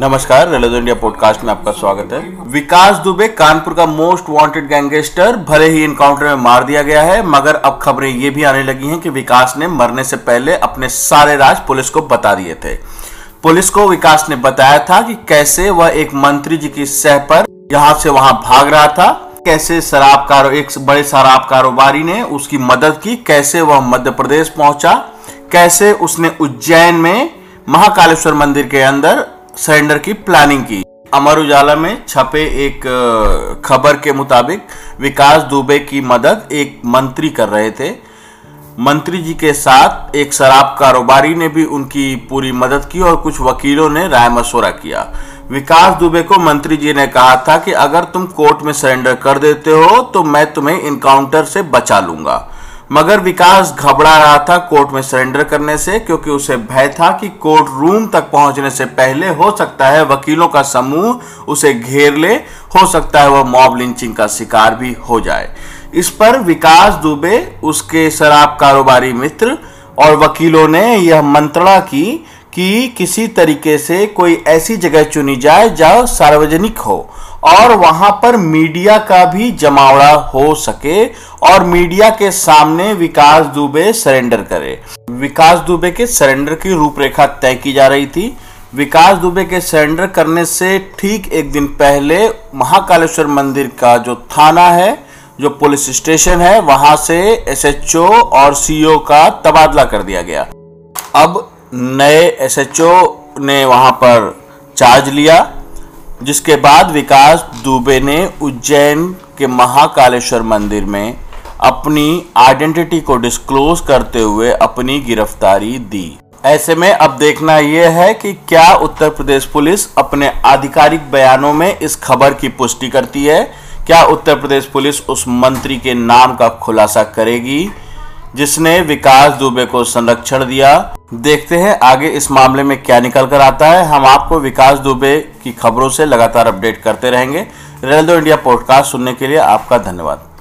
नमस्कार रेलो India podcast में आपका स्वागत है। विकास दुबे, कानपुर का मोस्ट वांटेड गैंगस्टर भले ही इनकाउंटर में मार दिया गया है, मगर अब खबरें ये भी आने लगी हैं कि विकास ने मरने से पहले अपने सारे राज पुलिस को बता दिए थे। पुलिस को विकास ने बताया था कि कैसे वह एक मंत्री जी की सह पर यहाँ से वहाँ भाग रहा था, कैसे शराब कारो, एक बड़े शराब कारोबारी ने उसकी मदद की, कैसे वह मध्य प्रदेश पहुँचा, कैसे उसने उज्जैन में महाकालेश्वर मंदिर के अंदर सरेंडर की प्लानिंग की। अमर उजाला में छपे एक खबर के मुताबिक विकास दुबे की मदद एक मंत्री कर रहे थे। मंत्री जी के साथ एक शराब कारोबारी ने भी उनकी पूरी मदद की और कुछ वकीलों ने राय मशवरा किया। विकास दुबे को मंत्री जी ने कहा था कि अगर तुम कोर्ट में सरेंडर कर देते हो तो मैं तुम्हें इनकाउंटर से बचा लूँगा। मगर विकास घबरा रहा था कोर्ट में सरेंडर करने से, क्योंकि उसे भय था कि कोर्ट रूम तक पहुँचने से पहले हो सकता है वकीलों का समूह उसे घेर ले, हो सकता है वह मॉब लिंचिंग का शिकार भी हो जाए। इस पर विकास दुबे, उसके शराब कारोबारी मित्र और वकीलों ने यह मंत्रणा की कि किसी तरीके से कोई ऐसी जगह चुनी जाए जहाँ सार्वजनिक हो। और वहाँ पर मीडिया का भी जमावड़ा हो सके और मीडिया के सामने विकास दुबे सरेंडर करे। विकास दुबे के सरेंडर की रूपरेखा तय की जा रही थी। विकास दुबे के सरेंडर करने से ठीक एक दिन पहले महाकालेश्वर मंदिर का जो थाना है, जो पुलिस स्टेशन है, वहाँ से एसएचओ और सीओ का तबादला कर दिया गया। अब नए एसएचओ ने वहाँ पर चार्ज लिया। जिसके बाद विकास दुबे ने उज्जैन के महाकालेश्वर मंदिर में अपनी आइडेंटिटी को डिस्क्लोज करते हुए अपनी गिरफ्तारी दी। ऐसे में अब देखना यह है कि क्या उत्तर प्रदेश पुलिस अपने आधिकारिक बयानों में इस खबर की पुष्टि करती है। क्या उत्तर प्रदेश पुलिस उस मंत्री के नाम का खुलासा करेगी? जिसने विकास दुबे को संरक्षण दिया। देखते हैं आगे इस मामले में क्या निकल कर आता है। हम आपको विकास दुबे की खबरों से लगातार अपडेट करते रहेंगे। रेल दो इंडिया पॉडकास्ट सुनने के लिए आपका धन्यवाद।